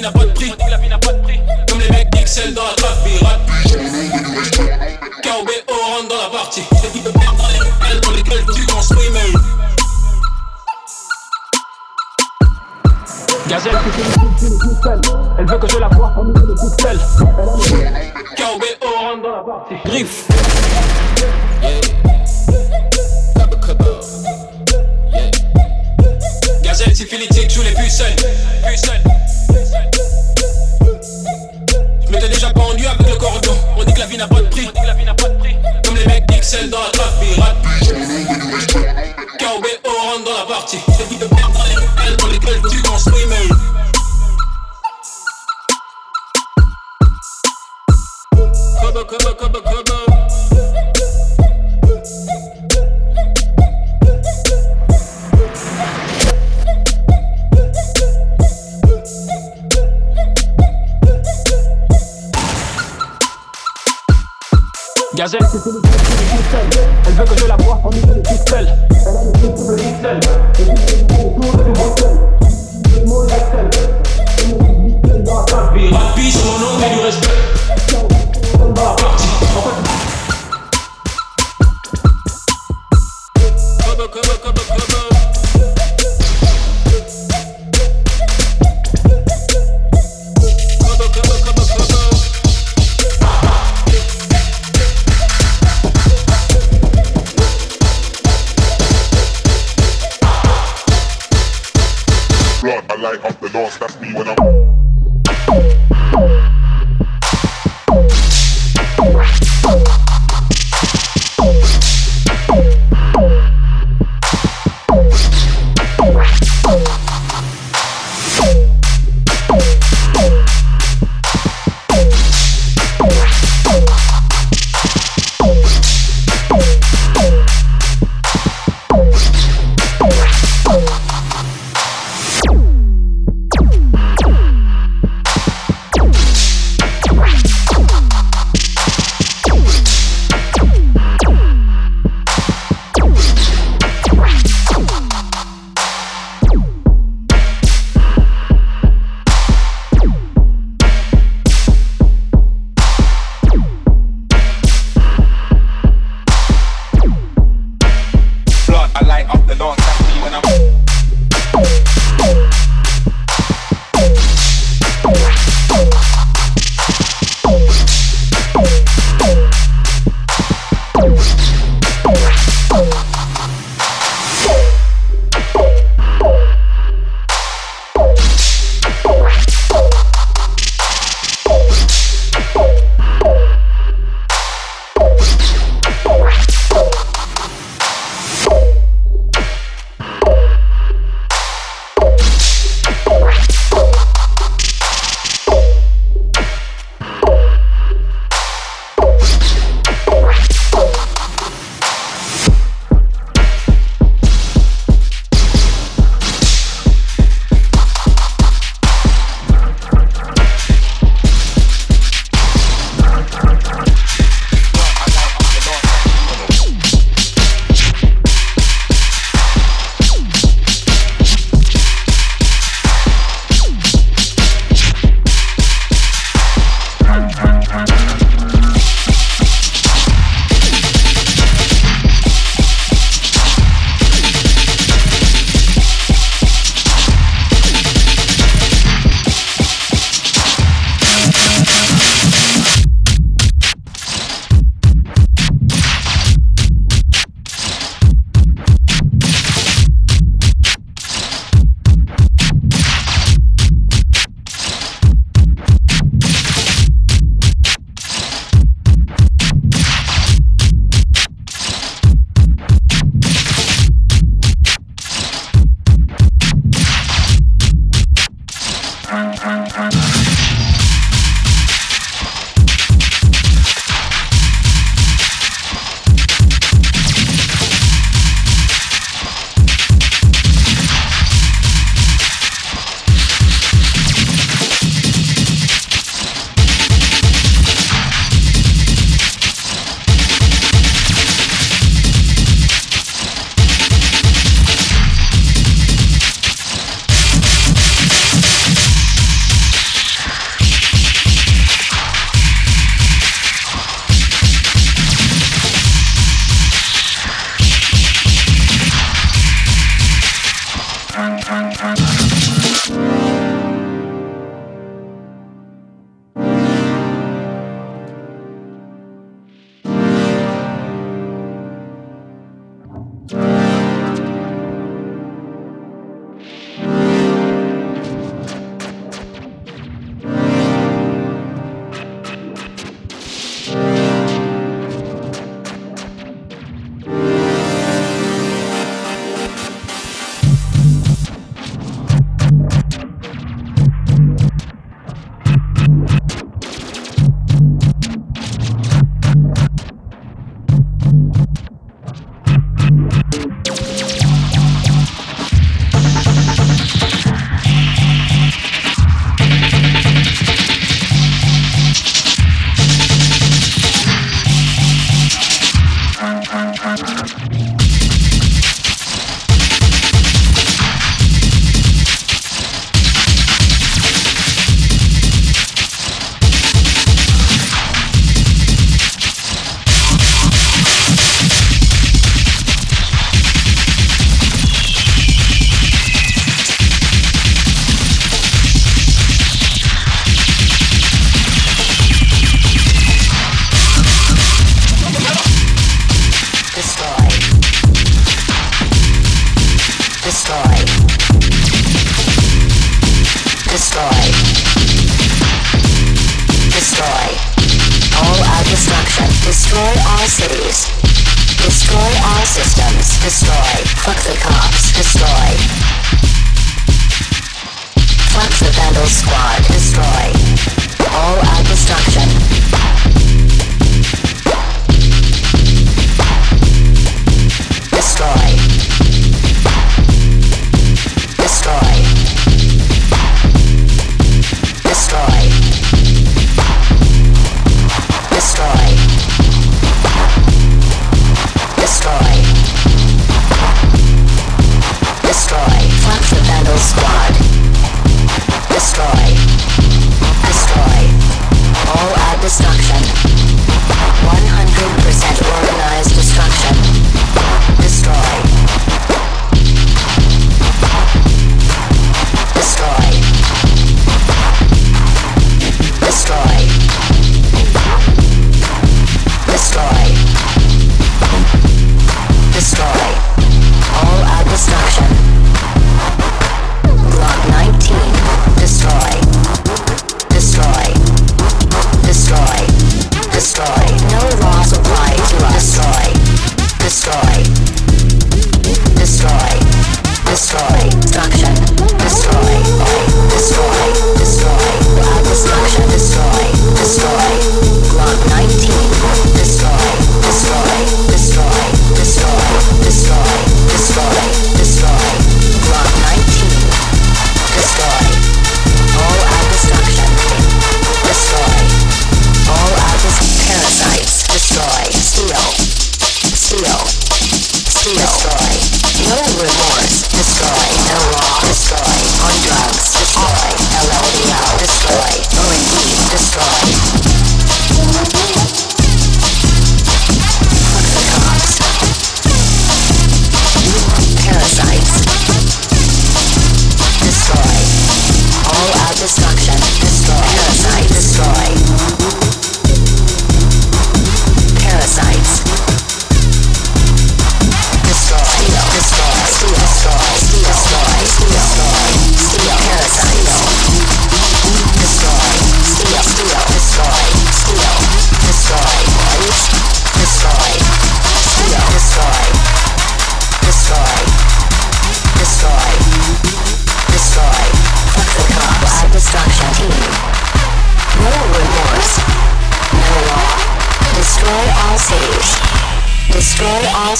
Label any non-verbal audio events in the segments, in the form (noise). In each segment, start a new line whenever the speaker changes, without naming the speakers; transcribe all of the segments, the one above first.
vie n'a pas de prix. Comme les mecs d'Ixelles dans la trafic. KOBO rentre dans la partie. Les filles de merde dans les locales dans lesquelles tu construis, mais. Gazelle, tu. Elle veut que je la voie en milieu de pixel. KOBO rentre dans la partie. Griffe. Gazelle, syphilitique, joue les pucelles.
Mm-hmm.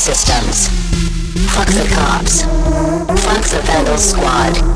Systems. Fuck the cops. Fuck the Vandal Squad.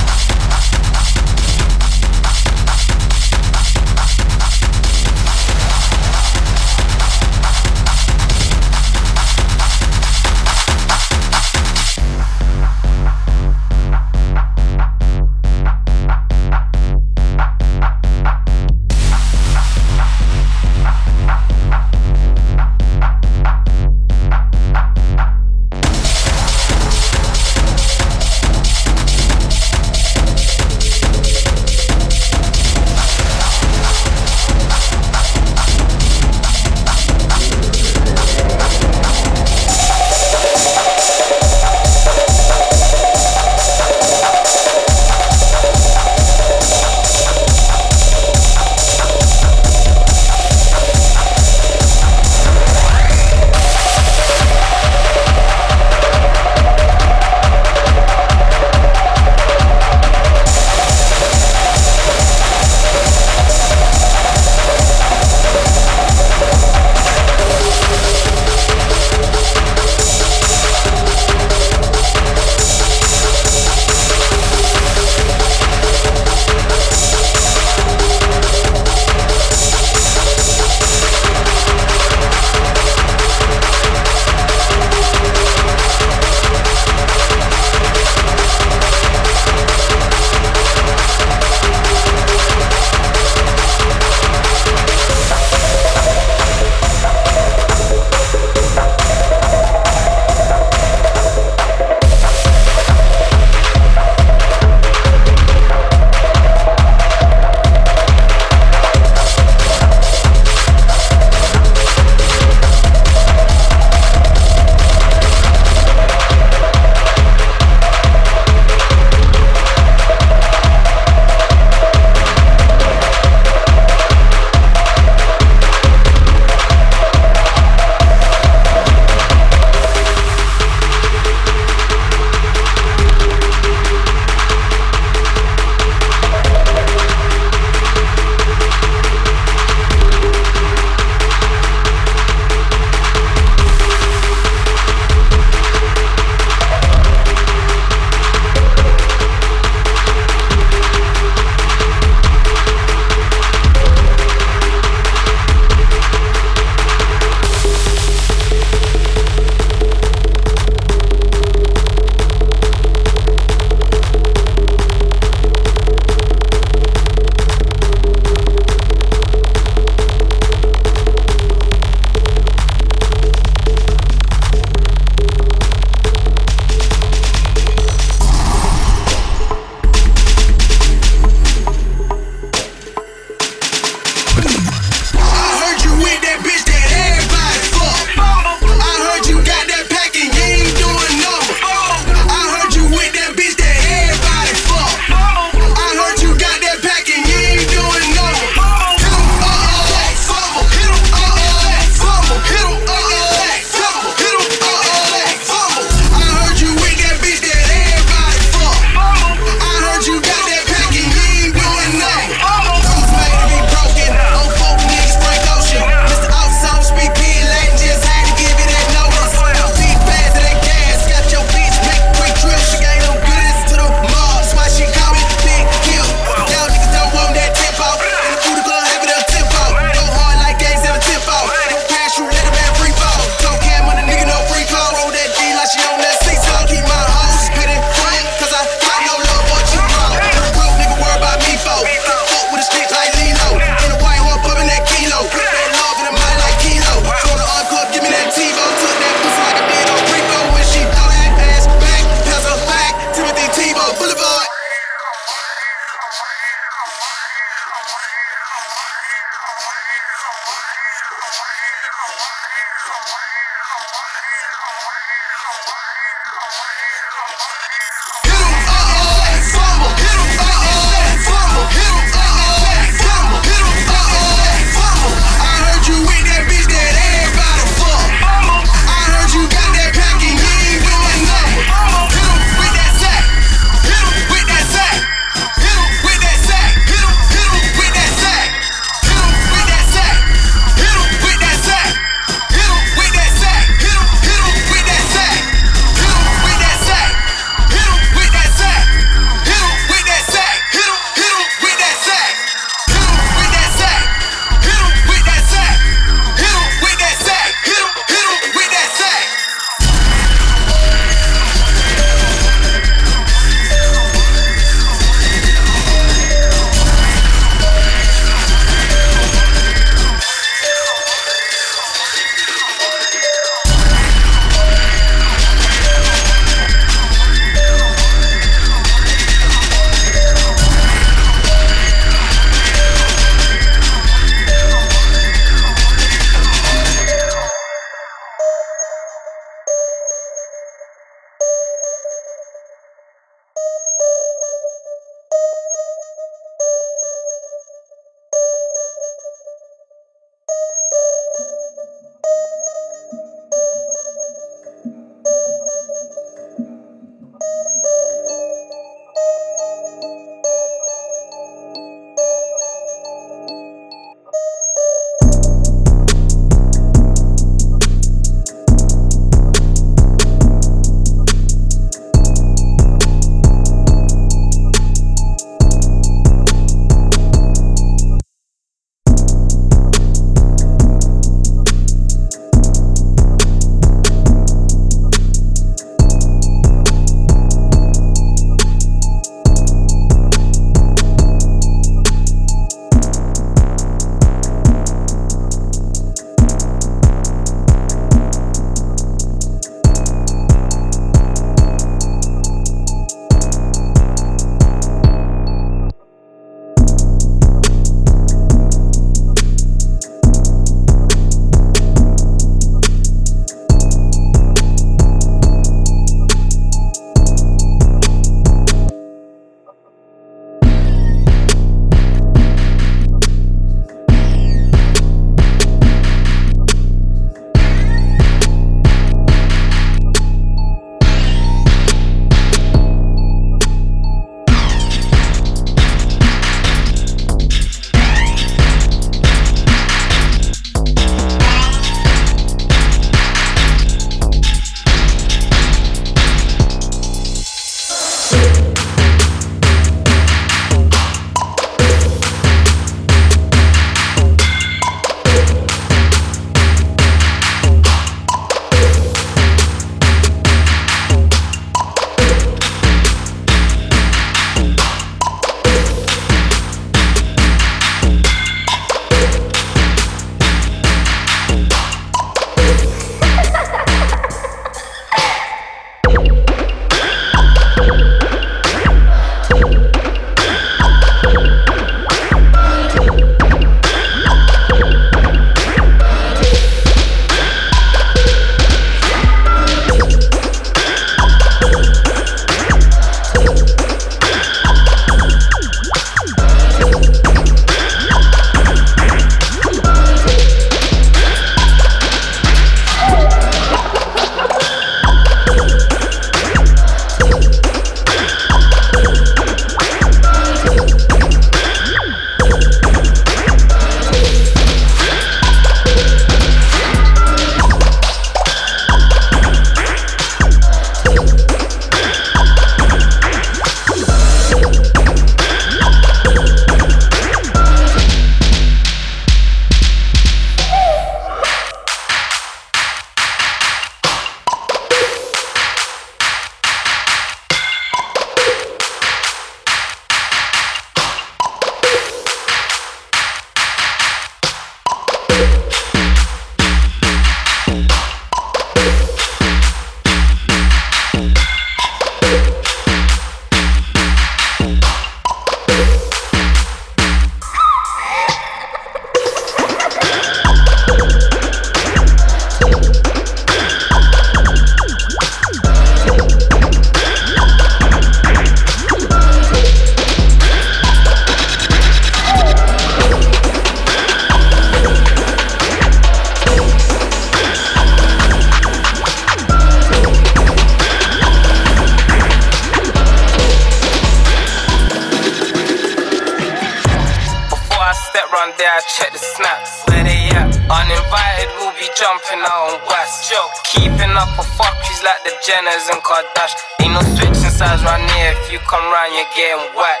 Jumping out on West. Joke. Keeping up with fuckies like the Jenners and Kardashian. Ain't no switching sides round here. If you come round, you're getting whacked.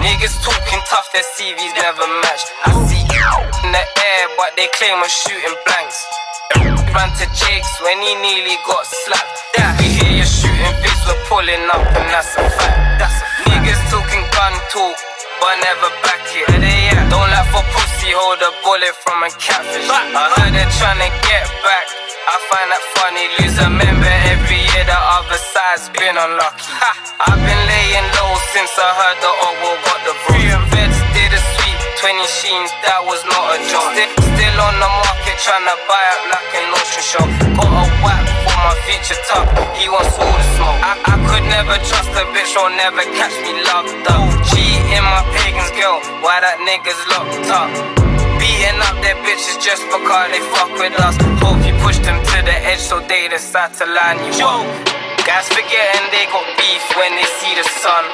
Niggas talking tough, their CVs never match. I see (laughs) in the air, but they claim we're shooting blanks. Ran to Jake's when he nearly got slapped. We hear you shooting vids, we're pulling up, and a. That's a fact. Niggas talking gun talk, but never back it. Don't laugh for pussy, hold a bullet from a catfish. I heard they're trying to get back. I find that funny, lose a member every year, the other side's been unlucky. I've been laying low since I heard the old got the bro. Vets did a sweep, 20 that was not a joke. Still, on the market, trying to buy up like an ocean shop. Got a whack for my future top, he wants all the smoke. I, I could never trust a bitch or never catch me locked up. Cheating my pagans girl, why that nigga's locked up? Beating up their bitches just because they fuck with us. Hope you push them to the edge so they decide to line you up. Guys forgetting they got beef when they see the sun.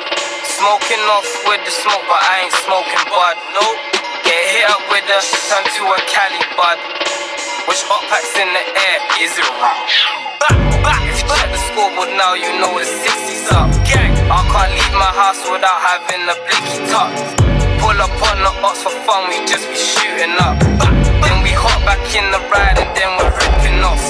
Smoking off with the smoke, but I ain't smoking bud. Nope. Get hit up with the turn to a Cali bud. Which hot packs in the air? Is it wrong? If you check the scoreboard now, you know it's 60s up. Gang. I can't leave my house without having a blicky top. Pull up on the ox for fun, we just be shooting up. Then we hop back in the ride and then we're ripping off.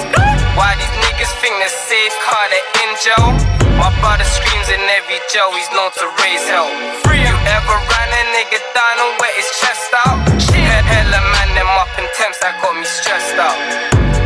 Why these niggas think they're safe, car they jail? My brother screams in every jail, he's known to raise hell. Free you ever ran a nigga down and wet his chest out? Head hella man, them up in temps that got me stressed out.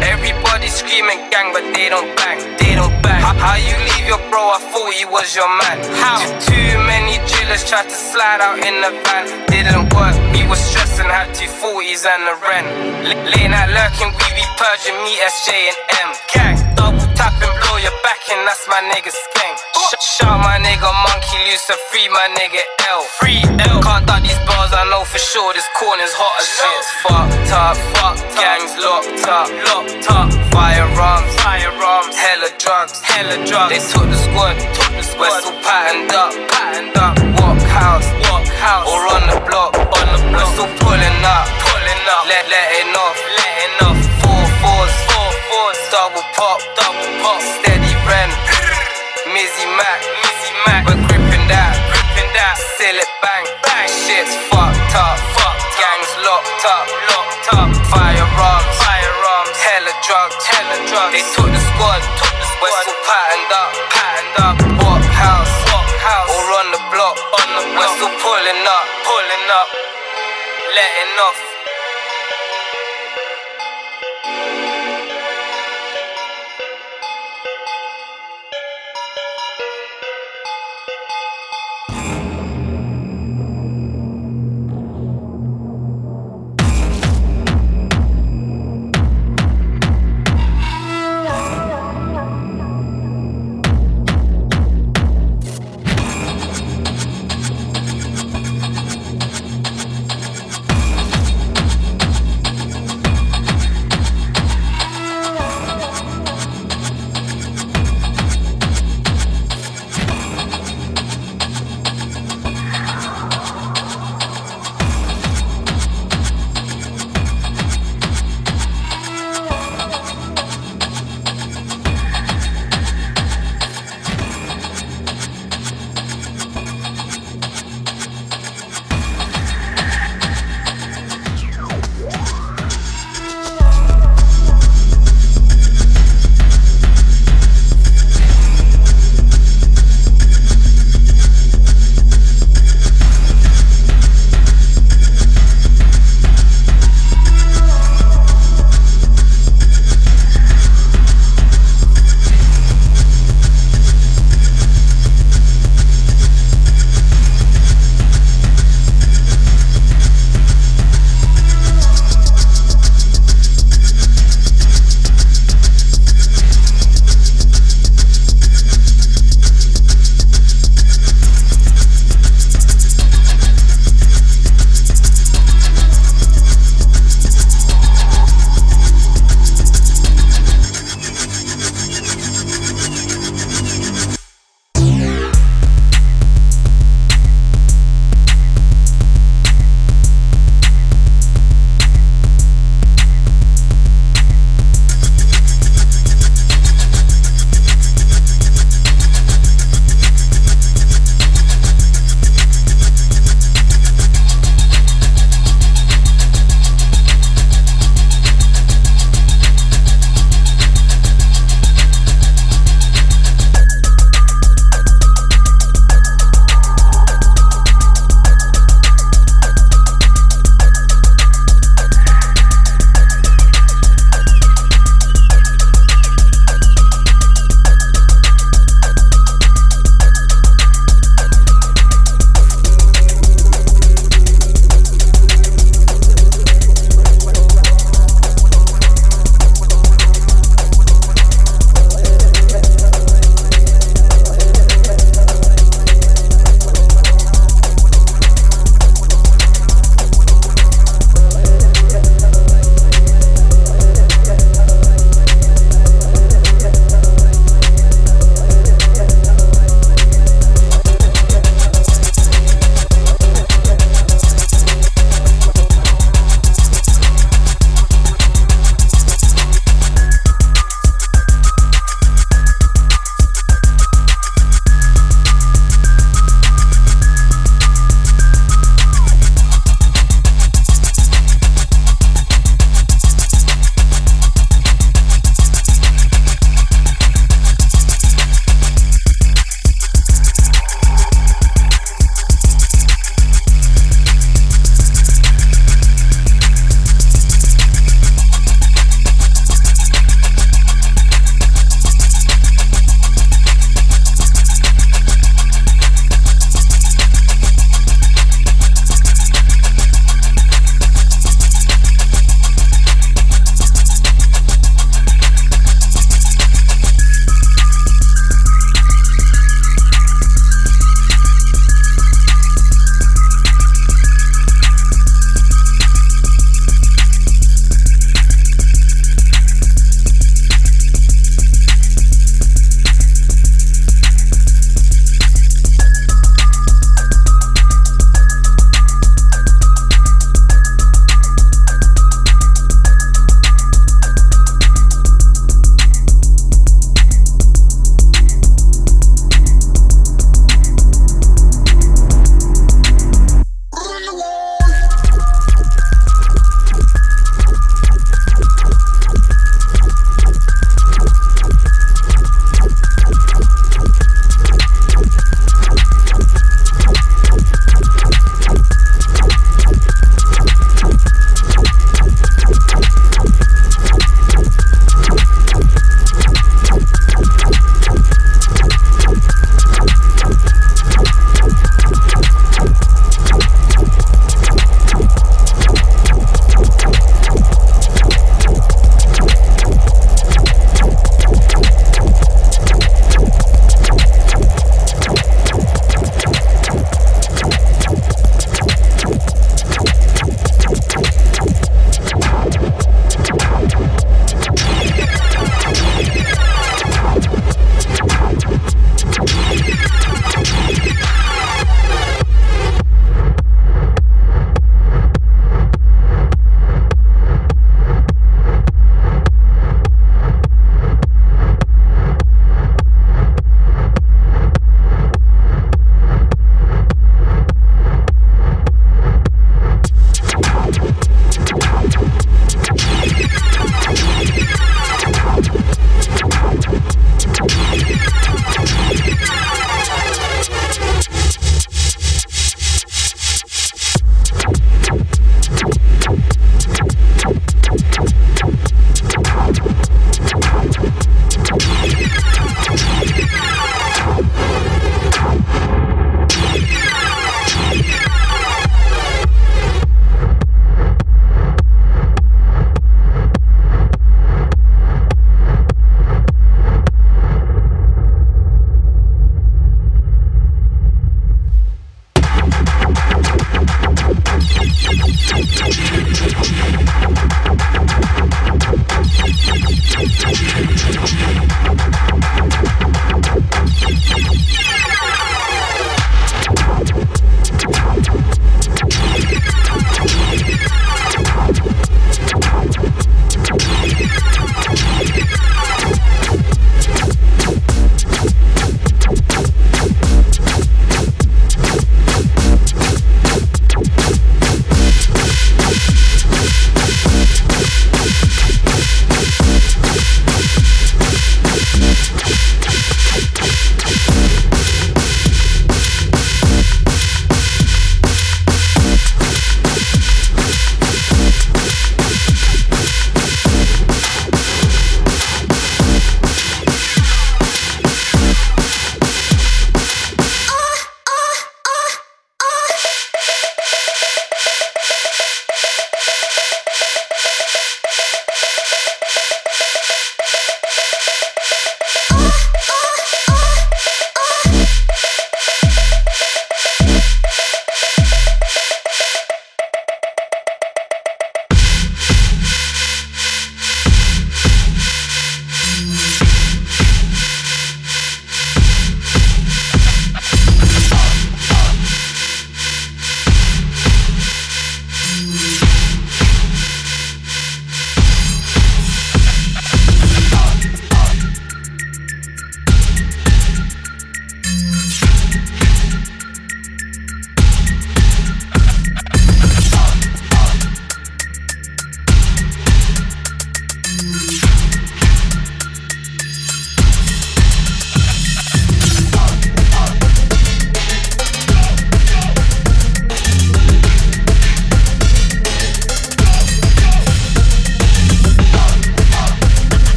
Everybody screaming gang, but they don't bang, they don't bang. How, how you leave your bro? I thought he was your man. How? Too, too many drillers tried to slide out in the van, didn't work. He was stressing, had two 40s and the rent. L- late night lurking, we be purging me, SJ and M. Gang, double tapping, blow your back, and that's my nigga gang. Shout my nigga monkey loose to free my nigga L. Free L. Can't duck these bars, I know for sure this corner's hot as shit. Fucked up, fucked gangs locked up, locked up. Firearms, firearms, hella drugs, hella drugs. They took the squad, took the squad. Still patterned up, patterned up. Walk house, walk house, or on the block, on the block. Still pulling up, pulling up. Let letting off, letting off. Four fours, four fours. Double pop, double pop. Steady rent. Mizzy Mac, Mizzy Mac. We're gripping that, gripping that. It bang, bang. Shit's fucked up, fucked. Gangs locked up, locked up. Firearms, firearms. Hella drugs, hella drugs. They took the squad, took the squad. We're still patterned up, patterned up. House. Or on the block, on the block. We're still pulling up, pulling up. Letting off.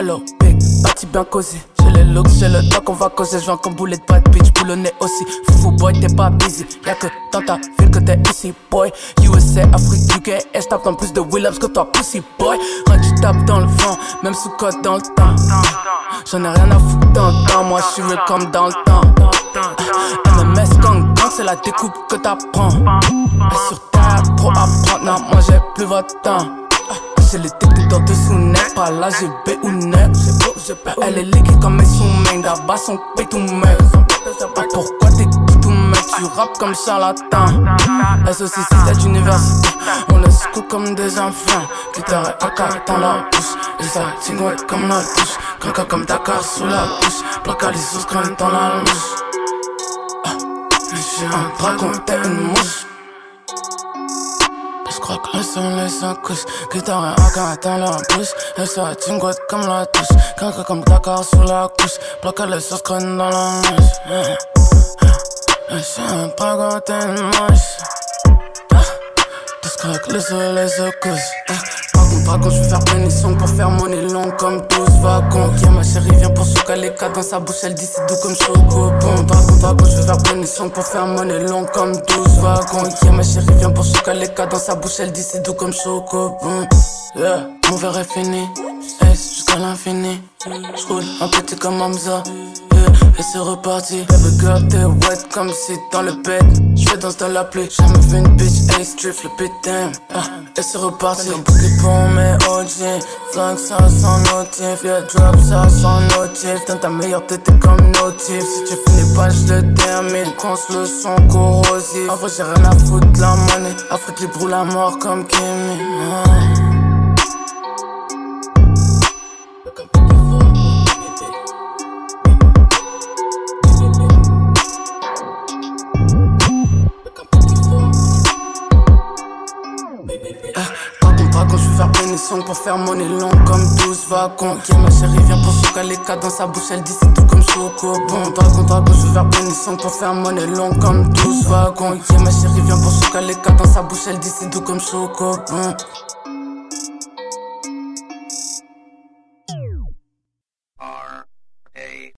Hello, big, parti bien causé. J'ai les looks, j'ai le doc, on va causer. J'viens comme boulet de bad bitch, boulonné aussi. Foufou boy, t'es pas busy. Y'a que dans ta ville que t'es ici, boy. USA, Afrique, UK, et j'tape dans plus de Williams que toi, pussy boy. Quand tu tapes dans le vent, même sous code dans le temps. J'en ai rien à foutre dans le temps, moi j'suis real comme dans le temps. MMS gang gang, c'est la découpe que t'apprends. Sur terre, pour apprendre, non, moi j'ai plus votre temps. J'ai les techniques dans dessous net, pas là j'ai B ou. Elle est liquide comme mes sous-mains, d'abord son P tout mec. Ah, pourquoi t'es tout mec, tu rappes comme charlatan. SOC cette université, on est school comme des enfants. Guitare et AK dans la bouche, et ça tingouette comme la touche. Caca comme Dakar sous la bouche, placard les sous dans la louche. Ah, J'ai un dragon, t'es une mouche. Elles sont les sans couches, guitare et encore dans leur bouche. Elles sont à comme la touche, caca comme Dakar sous la couche. Bloquer les sauces crânes dans la mouche. Eh, eh, eh, Elles sont pas gantées, moche. Discret, le soleil secousse par contre, je vais faire bénisson pour faire mon long comme 12 wagons. Yeah, ma chérie vient pour souka les cas dans sa bouche, elle dit c'est doux comme choco. Bon, contre, je vais faire pour faire mon long comme 12 wagons. Yeah, ma chérie vient pour souka les cas dans sa bouche, elle dit c'est doux comme choco. Bon, yeah, mon verre est fini. Ace jusqu'à l'infini. J'roule un petit comme Hamza. Et c'est reparti. Baby girl, t'es wet comme si dans le bed. J'fais danse dans la pluie. Jamais vu une bitch ace drift le damn. Ah, et c'est reparti. Un bouquet pour mes OG. Flank ça sans notif. Yeah, drop ça sans notif. Dans ta meilleure tête, t'es comme notif. Si tu finis pas, j'le termine. Conce le son corrosif. En vrai, j'ai rien à foutre de la monnaie. Afrique libre ou la mort comme Kimi. Ah. Pour faire mon long comme 12 wagons. Yeah, ma chérie vient pour souka les cas dans sa bouche, elle dit c'est tout comme choco. Bon, par contre, je vais faire bénisson pour faire mon long comme 12 wagons. Yeah, ma chérie vient pour souka les cas dans sa bouche, elle dit c'est tout comme choco. Bon.